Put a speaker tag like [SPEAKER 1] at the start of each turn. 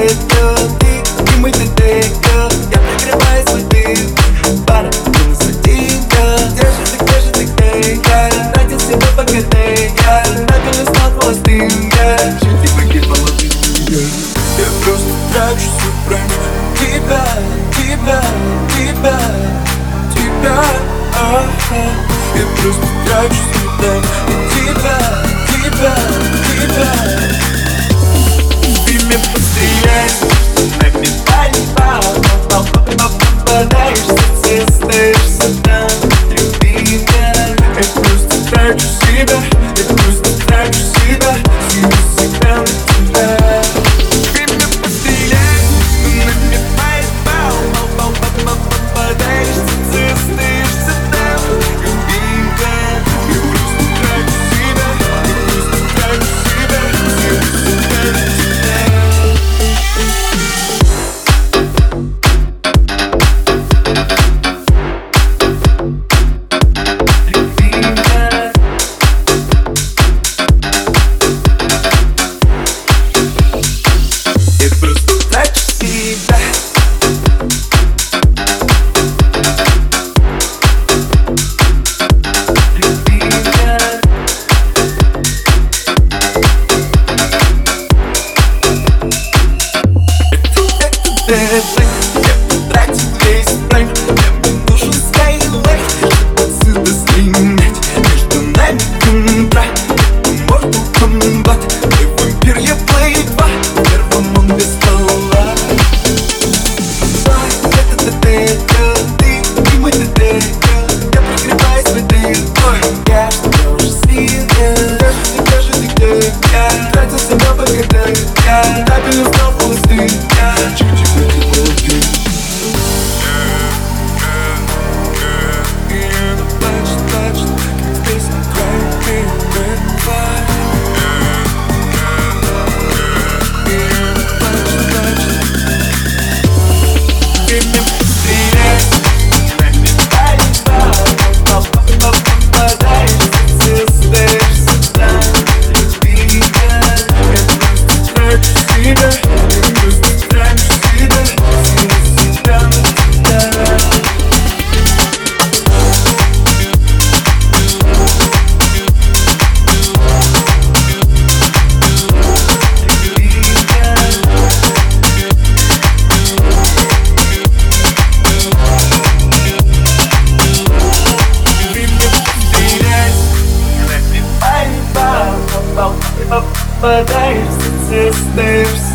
[SPEAKER 1] шейка Ты думай, ты дейка Я прикрываю свой дым Пара, минус водинка Держи, ты, держи, ты, дейка Ради себя богатейка Набили стал холостынка Жизнь не погибала, ты Я просто трачусь прям Тебя, тебя, тебя, тебя Я просто трачусь прям Я steps